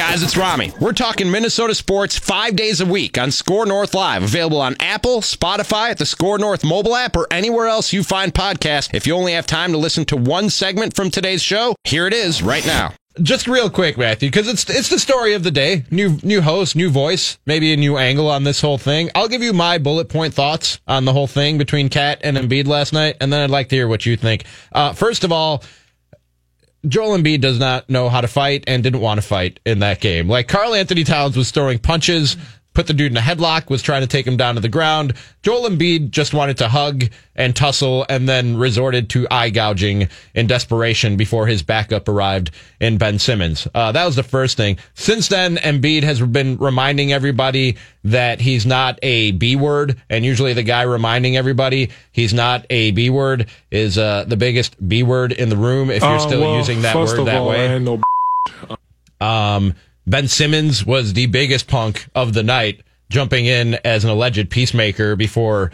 guys, it's Ramie. We're talking Minnesota sports five days a week on SKOR North Live, available on Apple, Spotify, at the SKOR North mobile app, or anywhere else you find podcasts. If you only have time to listen to one segment from today's show, here it is right now. Just real quick, Matthew, because it's it's the story of the day. New new host, new voice, maybe a new angle on this whole thing. I'll give you my bullet point thoughts on the whole thing between KAT and Embiid last night, and then I'd like to hear what you think. Uh, first of all, Joel Embiid does not know how to fight and didn't want to fight in that game. Like Karl Anthony Towns was throwing punches, put the dude in a headlock, was trying to take him down to the ground. Joel Embiid just wanted to hug and tussle and then resorted to eye gouging in desperation before his backup arrived in Ben Simmons. Uh, that was the first thing. Since then, Embiid has been reminding everybody that he's not a B word. And usually the guy reminding everybody he's not a B word is uh, the biggest B word in the room if you're Uh, still well, using that word that all, way. No Um, ben Simmons was the biggest punk of the night, jumping in as an alleged peacemaker before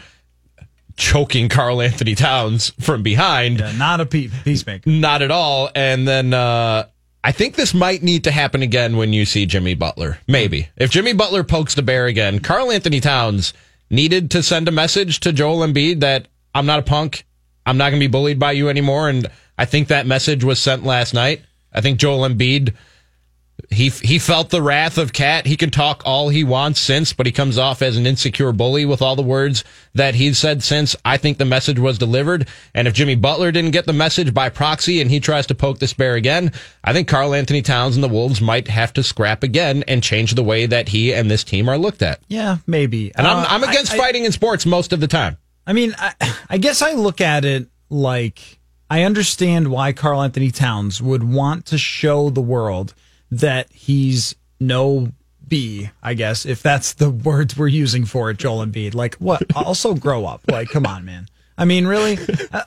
choking Karl Anthony Towns from behind. Yeah, not a pe- peacemaker. Not at all. And then uh, I think this might need to happen again when you see Jimmy Butler. Maybe. If Jimmy Butler pokes the bear again, Karl Anthony Towns needed to send a message to Joel Embiid that I'm not a punk. I'm not going to be bullied by you anymore. And I think that message was sent last night. I think Joel Embiid he he felt the wrath of KAT. He can talk all he wants since, but he comes off as an insecure bully with all the words that he's said since. I think the message was delivered, and if Jimmy Butler didn't get the message by proxy and he tries to poke this bear again, I think Karl Anthony Towns and the Wolves might have to scrap again and change the way that he and this team are looked at. Yeah, maybe. And I'm Uh, I'm against I- I- fighting in sports most of the time. I mean, I, I guess I look at it like I understand why Karl Anthony Towns would want to show the world that he's no B, I guess, if that's the words we're using for it, Joel Embiid. Like, what? Also grow up. Like, come on, man. I mean, really?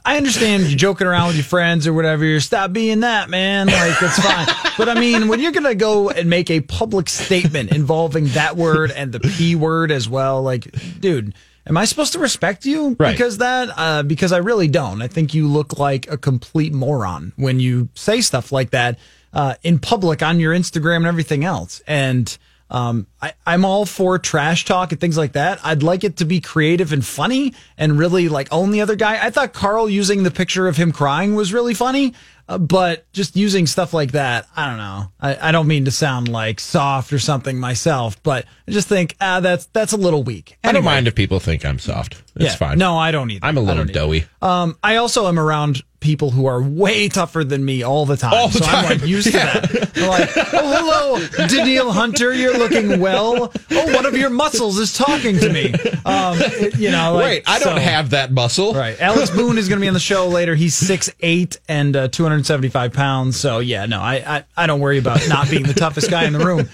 I- understand you're joking around with your friends or whatever. You're stop being that, man. Like, that's fine. But I mean, when you're going to go and make a public statement involving that word and the P word as well, like, dude, am I supposed to respect you Right. because that? Uh, because I really don't. I think you look like a complete moron when you say stuff like that uh, in public on your Instagram and everything else. And um, I, I'm all for trash talk and things like that. I'd like it to be creative and funny and really like own the other guy. I thought Karl using the picture of him crying was really funny. Uh, but just using stuff like that, I don't know. I, I don't mean to sound like soft or something myself, but I just think ah, that's that's a little weak. I don't mind if people think I'm soft. It's Yeah. fine. No, I don't either. I'm a little doughy. Um, I also am around people who are way tougher than me all the time. All the so I'm time. like used to that. I'm like, oh hello, Danielle Hunter, you're looking well. Oh, one of your muscles is talking to me. Um, it- you know, like, Wait, I don't have that muscle. Right. Alex Boone is going to be on the show later. He's six eight and uh, 275 pounds. So, yeah, no, I, I, I don't worry about not being the toughest guy in the room.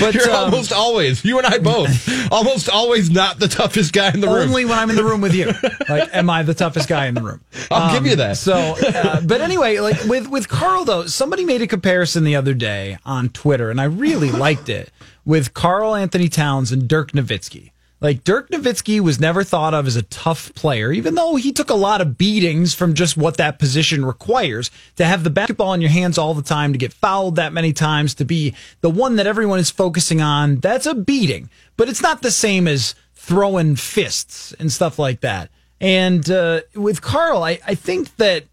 But You're um, almost always, you and I both, almost always not the toughest guy in the room. only when I'm in the room with you. Like, am I the toughest guy in the room? I'll give you that. So, uh, but anyway, like with with Karl though, somebody made a comparison the other day on Twitter, and I really liked it with Karl Anthony Towns and Dirk Nowitzki. Like Dirk Nowitzki was never thought of as a tough player, even though he took a lot of beatings from just what that position requires to have the basketball in your hands all the time, to get fouled that many times, to be the one that everyone is focusing on. That's a beating, but it's not the same as throwing fists and stuff like that. And uh, with Karl, I, I think that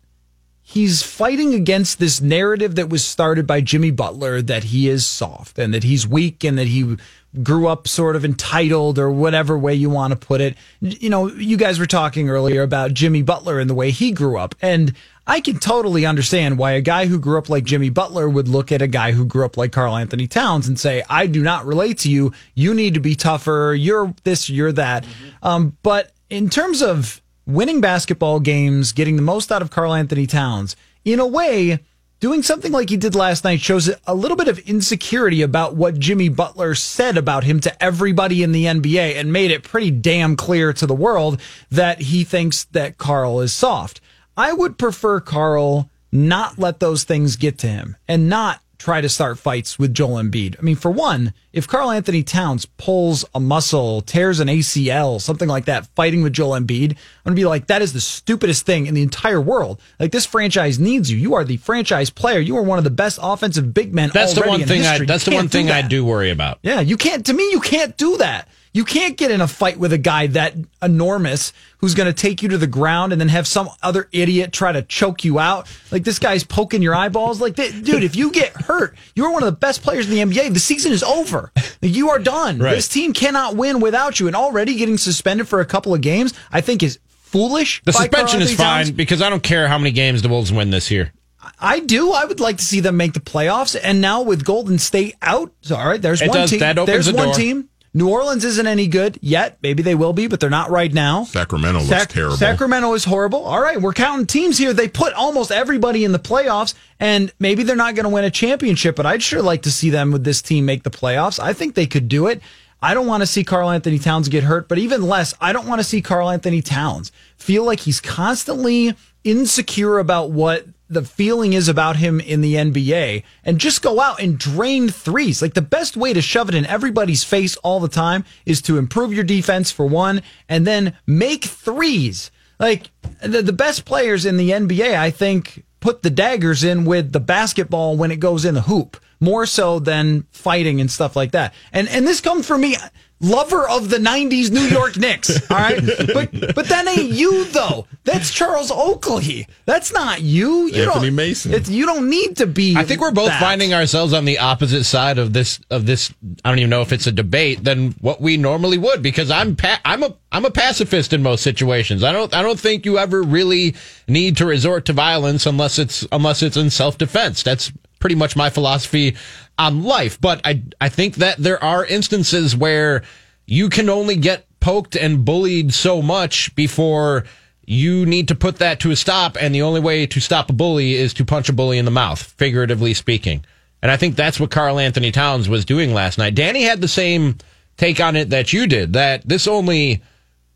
he's fighting against this narrative that was started by Jimmy Butler that he is soft and that he's weak and that he grew up sort of entitled or whatever way you want to put it. You know, you guys were talking earlier about Jimmy Butler and the way he grew up. And I can totally understand why a guy who grew up like Jimmy Butler would look at a guy who grew up like Karl Anthony Towns and say, I do not relate to you. You need to be tougher. You're this, you're that. Um, but in terms of winning basketball games, getting the most out of Karl Anthony Towns, in a way, doing something like he did last night shows a little bit of insecurity about what Jimmy Butler said about him to everybody in the NBA and made it pretty damn clear to the world that he thinks that Karl is soft. I would prefer Karl not let those things get to him and not try to start fights with Joel Embiid. I mean, for one, if Karl Anthony Towns pulls a muscle, tears an ACL, something like that, fighting with Joel Embiid, I'm going to be like, that is the stupidest thing in the entire world. Like, this franchise needs you. You are the franchise player. You are one of the best offensive big men That's the one thing I, that's the one thing I do worry about. Yeah, you can't, to me, you can't do that. You can't get in a fight with a guy that enormous who's going to take you to the ground and then have some other idiot try to choke you out. Like this guy's poking your eyeballs. Like, dude, if you get hurt, you're one of the best players in the NBA. The season is over. You are done. Right. This team cannot win without you. And already getting suspended for a couple of games, I think is foolish. The suspension is fine Towns. because I don't care how many games the Wolves win this year. I do. I would like to see them make the playoffs. And now with Golden State out, all right, there's It one does- team. that opens there's the one door. team. New Orleans isn't any good yet. Maybe they will be, but they're not right now. Sacramento looks terrible. Sacramento is horrible. All right, we're counting teams here. They put almost everybody in the playoffs, and maybe they're not going to win a championship, but I'd sure like to see them with this team make the playoffs. I think they could do it. I don't want to see Karl Anthony Towns get hurt, but even less, I don't want to see Karl Anthony Towns feel like he's constantly insecure about what the feeling is about him in the NBA and just go out and drain threes. Like the best way to shove it in everybody's face all the time is to improve your defense for one and then make threes. Like the, the best players in the NBA, I think, put the daggers in with the basketball when it goes in the hoop more so than fighting and stuff like that. And and this comes from me, lover of the '90s New York Knicks. All right, but but that ain't you though. That's Charles Oakley. That's not you. You Anthony don't, Mason. It's, you don't need to be. I think we're both that. finding ourselves on the opposite side of this of this. I don't even know if it's a debate than what we normally would because I'm pa- I'm a I'm a pacifist in most situations. I don't I don't think you ever really need to resort to violence unless it's unless it's in self defense. That's pretty much my philosophy on life. But I I think that there are instances where you can only get poked and bullied so much before you need to put that to a stop. And the only way to stop a bully is to punch a bully in the mouth, figuratively speaking. And I think that's what Karl Anthony Towns was doing last night. Danny had the same take on it that you did, that this only,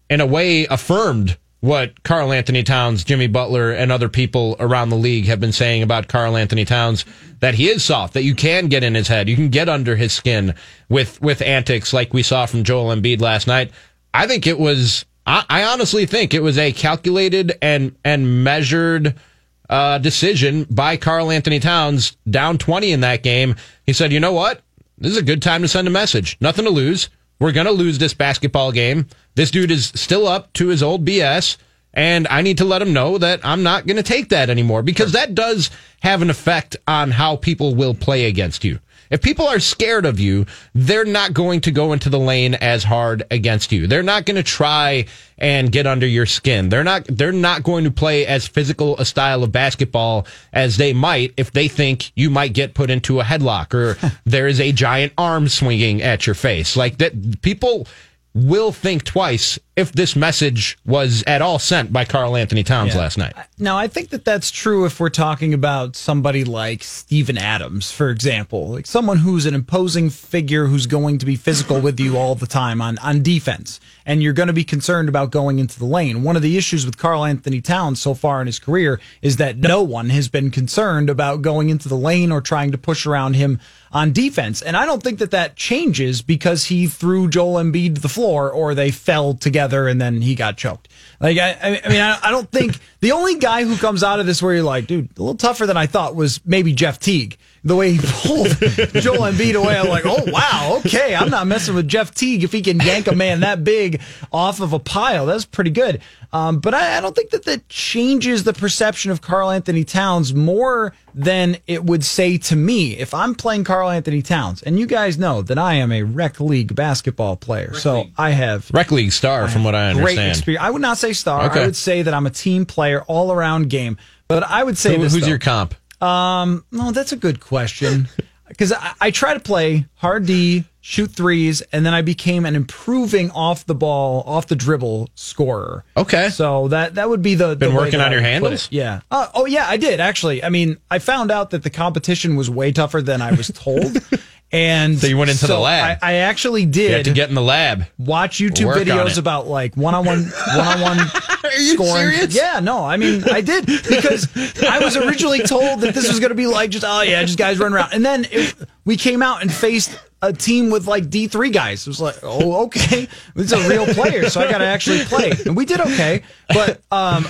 in a way, affirmed what Karl Anthony Towns, Jimmy Butler, and other people around the league have been saying about Karl Anthony Towns that he is soft, that you can get in his head, you can get under his skin with with antics like we saw from Joel Embiid last night. I think it was. I, I honestly think it was a calculated and and measured uh, decision by Karl Anthony Towns down twenty in that game. He said, "You know what? This is a good time to send a message. Nothing to lose. We're going to lose this basketball game. This dude is still up to his old BS. And I need to let him know that I'm not going to take that anymore because that does have an effect on how people will play against you. If people are scared of you, they're not going to go into the lane as hard against you. They're not going to try and get under your skin. They're not they're not going to play as physical a style of basketball as they might if they think you might get put into a headlock or there is a giant arm swinging at your face. Like that people will think twice if this message was at all sent by Karl Anthony Towns Yeah. last night. Now, I think that that's true if we're talking about somebody like Steven Adams, for example, like someone who's an imposing figure who's going to be physical with you all the time on, on defense, and you're going to be concerned about going into the lane. One of the issues with Karl Anthony Towns so far in his career is that no one has been concerned about going into the lane or trying to push around him on defense. And I don't think that that changes because he threw Joel Embiid to the floor or they fell together and then he got choked. Like, I, I I mean, I, I don't think the only guy who comes out of this where you're like, dude, a little tougher than I thought was maybe Jeff Teague. The way he pulled Joel Embiid away, I'm like, oh, wow, okay. I'm not messing with Jeff Teague if he can yank a man that big off of a pile. That's pretty good. Um, but I, I don't think that that changes the perception of Karl Anthony Towns more than it would say to me if I'm playing Karl Anthony Towns. And you guys know that I am a rec league basketball player. so I have Rec League star, from what I great understand. experience. I would not say star. Okay. I would say that I'm a team player, all around game. But I would say Who- this. who's though. your comp? Um, no, that's a good question. Because I, I try to play hard D, shoot threes, and then I became an improving off the ball, off the dribble scorer. Okay. So that that would be the. Been the working on your handles? Yeah. Uh, oh yeah, I did actually. I mean, I found out that the competition was way tougher than I was told. And So you went into the lab. I, I actually You had did to get in the lab. watch YouTube Work videos about like one on one, one on one you scoring. serious? Yeah, no, I mean, I did because I was originally told that this was going to be like just, oh yeah, just guys running around. And then it, we came out and faced a team with like D3 guys. It was like, oh, okay. This is a real player, so I got to actually play. And we did okay. But um,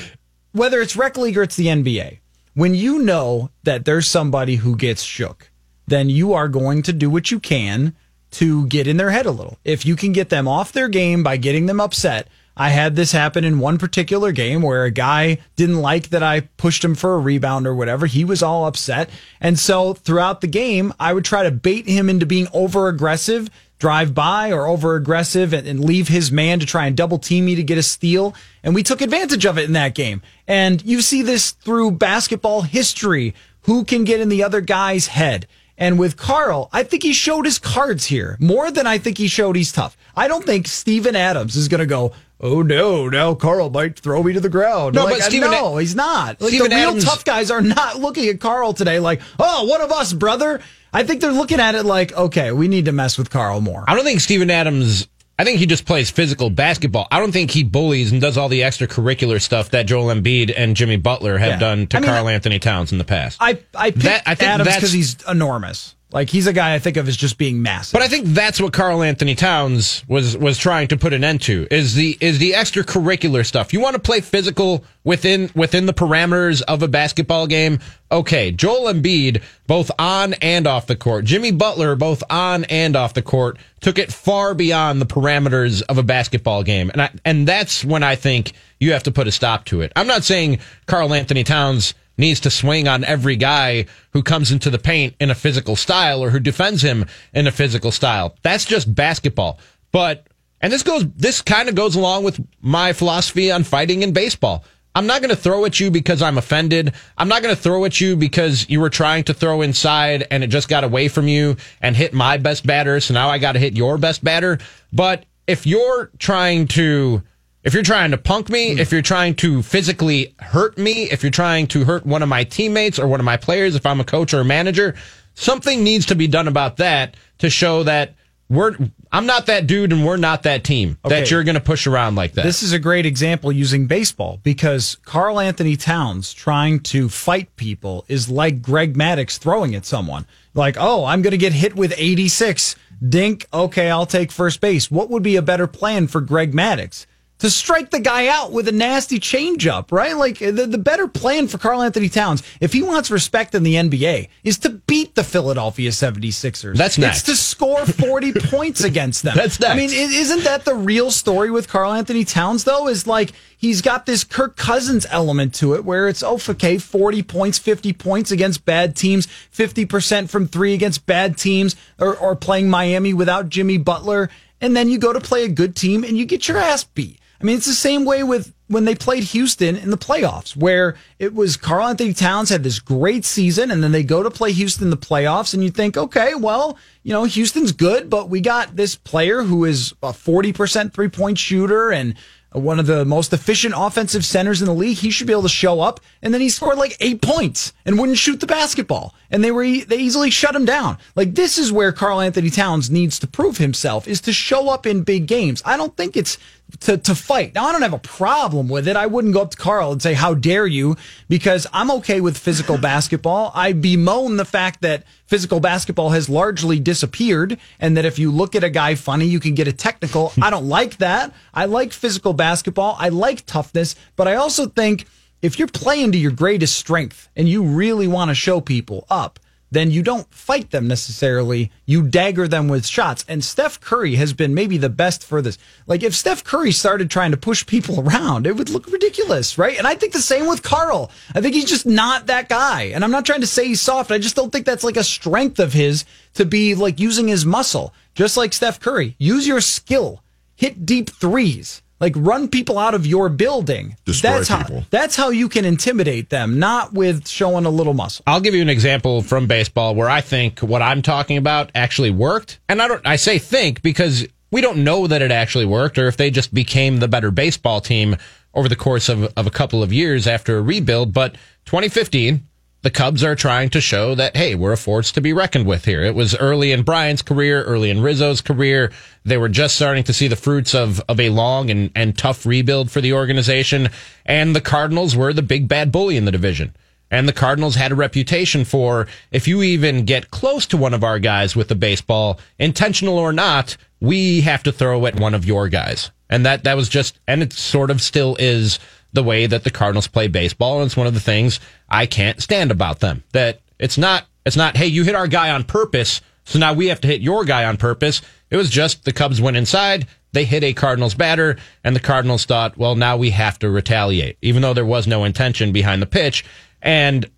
whether it's rec league or it's the NBA, when you know that there's somebody who gets shook, then you are going to do what you can to get in their head a little. If you can get them off their game by getting them upset, I had this happen in one particular game where a guy didn't like that I pushed him for a rebound or whatever. He was all upset. And so throughout the game, I would try to bait him into being over aggressive, drive by or over aggressive and, and, leave his man to try and double team me to get a steal. And we took advantage of it in that game. And you see this through basketball history. Who can get in the other guy's head? And with Karl, I think he showed his cards here more than I think he showed he's tough. I don't think Steven Adams is going to go, oh no, now Karl might throw me to the ground. No, like, but uh, Steven, no, he's not. Like Steven the real Adams, tough guys are not looking at Karl today like, oh, one of us, brother. I think they're looking at it like, okay, we need to mess with Karl more. I don't think Steven Adams. I think he just plays physical basketball. I don't think he bullies and does all the extracurricular stuff that Joel Embiid and Jimmy Butler have Yeah. done to I mean, Karl Anthony Towns in the past. I I picked That- I think Adams that's- because he's enormous. Like he's a guy I think of as just being massive. But I think that's what Karl Anthony Towns was was trying to put an end to is the is the extracurricular stuff. You want to play physical within within the parameters of a basketball game. Okay, Joel Embiid both on and off the court, Jimmy Butler both on and off the court took it far beyond the parameters of a basketball game. And I, and that's when I think you have to put a stop to it. I'm not saying Karl Anthony Towns needs to swing on every guy who comes into the paint in a physical style or who defends him in a physical style. That's just basketball. But and this goes this kind of goes along with my philosophy on fighting in baseball. I'm not going to throw at you because I'm offended. I'm not going to throw at you because you were trying to throw inside and it just got away from you and hit my best batter. So now I got to hit your best batter. But if you're trying to if you're trying to punk me, hmm. if you're trying to physically hurt me, if you're trying to hurt one of my teammates or one of my players, if I'm a coach or a manager, something needs to be done about that to show that we're I'm not that dude and we're not that team Okay. that you're going to push around like that. This is a great example using baseball because Karl Anthony Towns trying to fight people is like Greg Maddux throwing at someone. Like, oh, I'm going to get hit with 86. Dink. Okay, I'll take first base. What would be a better plan for Greg Maddux? To strike the guy out with a nasty changeup, right? Like the, the better plan for Karl Anthony Towns, if he wants respect in the NBA, is to beat the Philadelphia 76ers. That's next. It's to score 40 points against them. That's next. I mean, isn't that the real story with Karl Anthony Towns, though? Is like he's got this Kirk Cousins element to it where it's, oh, okay, 40 points, 50 points against bad teams, 50% from three against bad teams, or, or playing Miami without Jimmy Butler. And then you go to play a good team and you get your ass beat. I mean, it's the same way with when they played Houston in the playoffs, where it was Karl Anthony Towns had this great season, and then they go to play Houston in the playoffs, and you think, okay, well, you know, Houston's good, but we got this player who is a 40% three point shooter and one of the most efficient offensive centers in the league. He should be able to show up. And then he scored like eight points and wouldn't shoot the basketball. And they were, they easily shut him down. Like this is where Karl Anthony Towns needs to prove himself is to show up in big games. I don't think it's to, to fight. Now I don't have a problem with it. I wouldn't go up to Karl and say, how dare you? Because I'm okay with physical basketball. I bemoan the fact that physical basketball has largely disappeared and that if you look at a guy funny, you can get a technical. I don't like that. I like physical basketball. I like toughness, but I also think if you're playing to your greatest strength and you really want to show people up, then you don't fight them necessarily. You dagger them with shots. And Steph Curry has been maybe the best for this. Like if Steph Curry started trying to push people around, it would look ridiculous, right? And I think the same with Karl. I think he's just not that guy. And I'm not trying to say he's soft. I just don't think that's like a strength of his to be like using his muscle, just like Steph Curry. Use your skill, hit deep threes. Like run people out of your building. Destroy that's how that's how you can intimidate them, not with showing a little muscle. I'll give you an example from baseball where I think what I'm talking about actually worked. And I don't I say think because we don't know that it actually worked or if they just became the better baseball team over the course of, of a couple of years after a rebuild. But 2015, the Cubs are trying to show that, hey, we're a force to be reckoned with here. It was early in Bryant's career, early in Rizzo's career. They were just starting to see the fruits of, of a long and, and tough rebuild for the organization. And the Cardinals were the big bad bully in the division. And the Cardinals had a reputation for if you even get close to one of our guys with the baseball, intentional or not, we have to throw at one of your guys. And that, that was just, and it sort of still is the way that the Cardinals play baseball. And it's one of the things I can't stand about them. That it's not, it's not, hey, you hit our guy on purpose. So now we have to hit your guy on purpose. It was just the Cubs went inside. They hit a Cardinals batter and the Cardinals thought, well, now we have to retaliate, even though there was no intention behind the pitch. And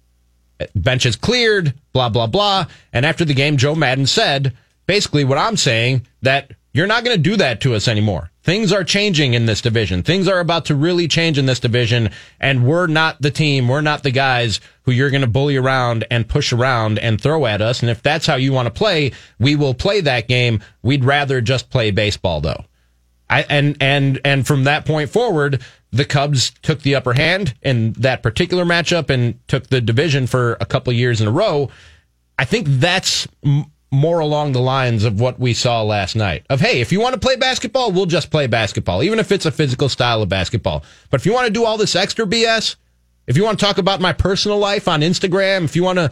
benches cleared, blah, blah, blah. And after the game, Joe Maddon said basically what I'm saying that you're not going to do that to us anymore. Things are changing in this division. Things are about to really change in this division. And we're not the team. We're not the guys who you're going to bully around and push around and throw at us. And if that's how you want to play, we will play that game. We'd rather just play baseball though. I, and, and, and from that point forward, the Cubs took the upper hand in that particular matchup and took the division for a couple years in a row. I think that's more along the lines of what we saw last night. Of hey if you want to play basketball we'll just play basketball even if it's a physical style of basketball. But if you want to do all this extra bs if you want to talk about my personal life on instagram if you want to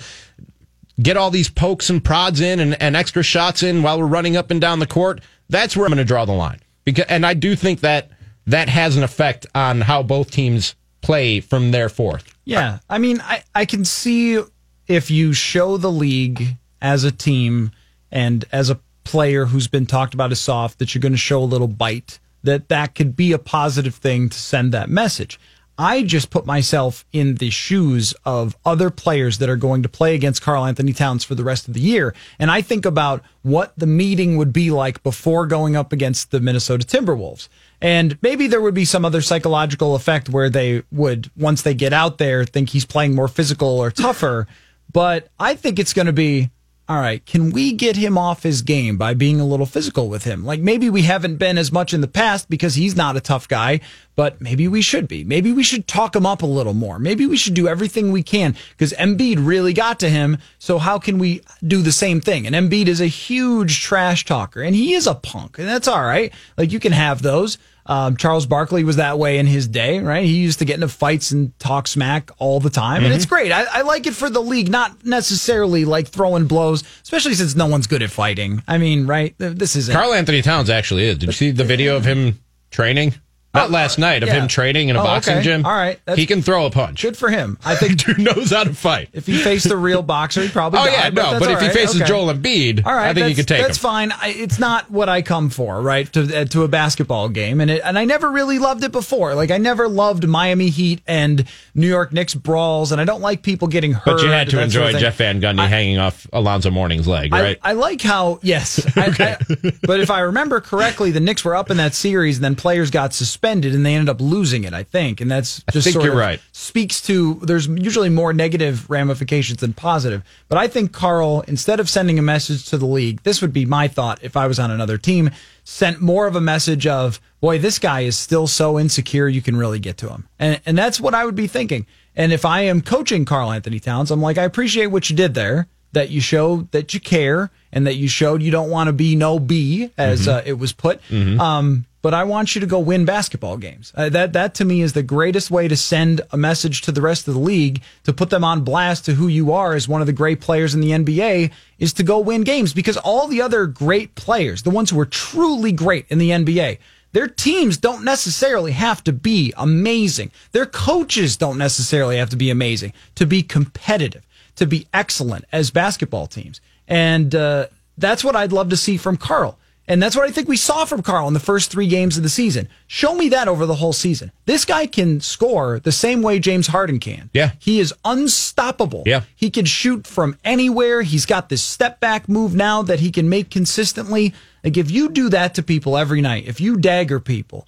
get all these pokes and prods in and, and extra shots in while we're running up and down the court that's where i'm going to draw the line. Because and i do think that that has an effect on how both teams play from their fourth yeah i mean i, I can see if you show the league as a team and as a player who's been talked about as soft that you're going to show a little bite that that could be a positive thing to send that message. I just put myself in the shoes of other players that are going to play against karl anthony towns for the rest of the year and i think about what the meeting would be like before going up against the minnesota timberwolves. And maybe there would be some other psychological effect where they would once they get out there think he's playing more physical or tougher but i think it's going to be all right, can we get him off his game by being a little physical with him? Like maybe we haven't been as much in the past because he's not a tough guy, but maybe we should be. Maybe we should talk him up a little more. Maybe we should do everything we can because Embiid really got to him. So how can we do the same thing? And Embiid is a huge trash talker and he is a punk and that's all right. Like you can have those. Um, Charles Barkley was that way in his day, right? He used to get into fights and talk smack all the time, mm-hmm. and it's great. I, I, like it for the league, not necessarily like throwing blows, especially since no one's good at fighting. I mean, right? This is Karl Anthony Towns actually is. Did you see the video of him training? Not oh, last night of yeah. him training in a oh, boxing okay. gym. All right, That's he can throw a punch. Good for him. I think dude knows how to fight. If he faced the real boxer, he probably. oh died, yeah, no, but, but if right. he faces okay. Joel Embiid, all right, I think he could take that's him. fine. I, it's not what I come for, right? To uh, to a basketball game, and it, and I never really loved it before. Like I never loved Miami Heat and New York Knicks brawls, and I don't like people getting hurt. But you had to enjoy sort of Jeff Van Gundy I, hanging off Alonzo Mourning's leg, right? I, I like how yes, okay. but if I remember correctly, the Knicks were up in that series, and then players got suspended, and they ended up losing it. I think think, and that's just sort of right. speaks to there's usually more negative ramifications than positive. But I think Karl, instead of sending a message to the league, this would be my thought if I was on another team, sent more of a message of, boy, this guy is still so insecure, you can really get to him, and and that's what I would be thinking. And if I am coaching Karl Anthony Towns, I'm like, I appreciate what you did there, that you showed that you care, and that you showed you don't want to be no B, as mm-hmm. uh, it was put. Mm-hmm. Um, but I want you to go win basketball games. Uh, that that to me is the greatest way to send a message to the rest of the league to put them on blast to who you are as one of the great players in the NBA is to go win games because all the other great players, the ones who are truly great in the NBA, their teams don't necessarily have to be amazing. Their coaches don't necessarily have to be amazing to be competitive, to be excellent as basketball teams. And uh, that's what I'd love to see from Karl. And that's what I think we saw from Karl in the first three games of the season. Show me that over the whole season. This guy can score the same way James Harden can. Yeah. He is unstoppable. Yeah. He can shoot from anywhere. He's got this step back move now that he can make consistently. Like if you do that to people every night, if you dagger people,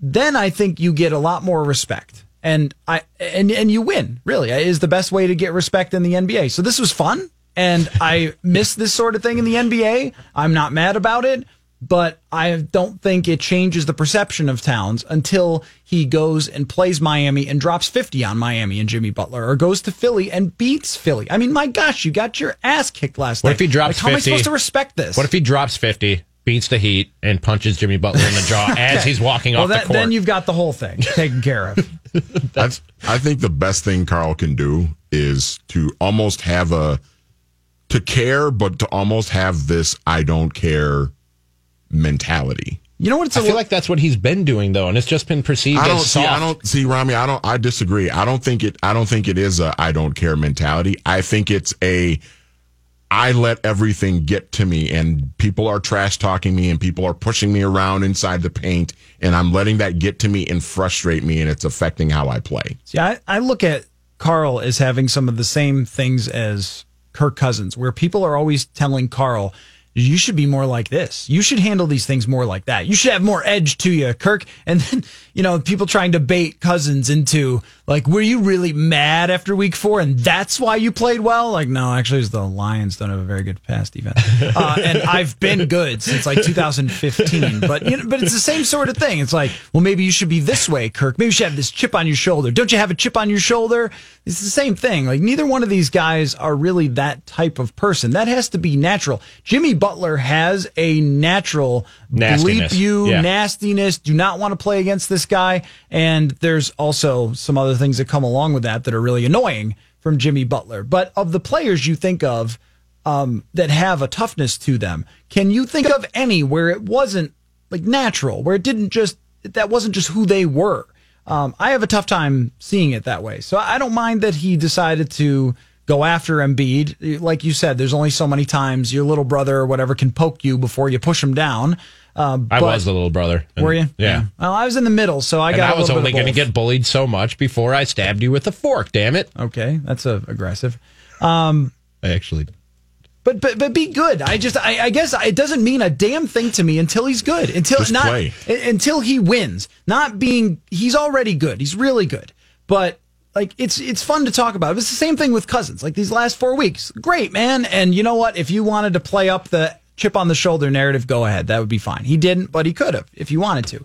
then I think you get a lot more respect. And I and and you win, really. Is the best way to get respect in the NBA. So this was fun and I miss this sort of thing in the NBA. I'm not mad about it, but I don't think it changes the perception of Towns until he goes and plays Miami and drops 50 on Miami and Jimmy Butler, or goes to Philly and beats Philly. I mean, my gosh, you got your ass kicked last What night. What if he drops Like, how am I supposed to respect this? What if he drops 50, beats the Heat, and punches Jimmy Butler in the jaw as he's walking well, off that, the court? then you've got the whole thing taken care of. I, I think the best thing Karl can do is to almost have a to care, but to almost have this I don't care mentality. You know what? It's I a feel li- like that's what he's been doing though, and it's just been perceived I don't as see. soft. I don't see, Ramie. I don't. I disagree. I don't think it. I don't think it is a I don't care mentality. I think it's a I let everything get to me, and people are trash talking me, and people are pushing me around inside the paint, and I'm letting that get to me and frustrate me, and it's affecting how I play. See, I, I look at Karl as having some of the same things as Kirk Cousins, where people are always telling Karl, you should be more like this. You should handle these things more like that. You should have more edge to you, Kirk. And then, you know, people trying to bait Cousins into like, were you really mad after week four and that's why you played well? Like, no, actually, it's the Lions don't have a very good pass defense. Uh, and I've been good since like 2015. But, you know, but it's the same sort of thing. It's like, well, maybe you should be this way, Kirk. Maybe you should have this chip on your shoulder. Don't you have a chip on your shoulder? It's the same thing. Like, neither one of these guys are really that type of person. That has to be natural. Jimmy Butler has a natural Nastiness. bleep you Yeah. nastiness. Do not want to play against this guy. And there's also some other things that come along with that that are really annoying from Jimmy Butler. But of the players you think of um, that have a toughness to them, can you think of any where it wasn't like natural, where it didn't just that wasn't just who they were? Um, I have a tough time seeing it that way. So I don't mind that he decided to go after Embiid. Like you said, there's only so many times your little brother or whatever can poke you before you push him down. Uh, I was the little brother. And- were you? Yeah. Well, I was in the middle, so I And got. I a was only going to get bullied so much before I stabbed you with a fork. Damn it! Okay, that's a aggressive. I actually. But but but be good. I just I, I guess it doesn't mean a damn thing to me until he's good. Until Just not play. until he wins. Not being he's already good. He's really good. But like it's it's fun to talk about. It's the same thing with Cousins. Like these last four weeks, great man. And you know what? If you wanted to play up the chip on the shoulder narrative, go ahead. That would be fine. He didn't, but he could have if you wanted to.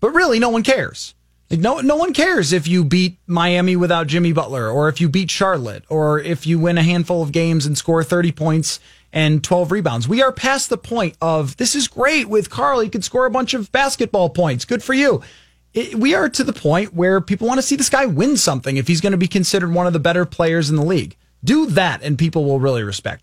But really, no one cares. Like no, no one cares if you beat Miami without Jimmy Butler, or if you beat Charlotte, or if you win a handful of games and score 30 points and 12 rebounds. We are past the point of this is great with Karl. He could score a bunch of basketball points. Good for you. It, we are to the point where people want to see this guy win something if he's going to be considered one of the better players in the league. Do that, and people will really respect.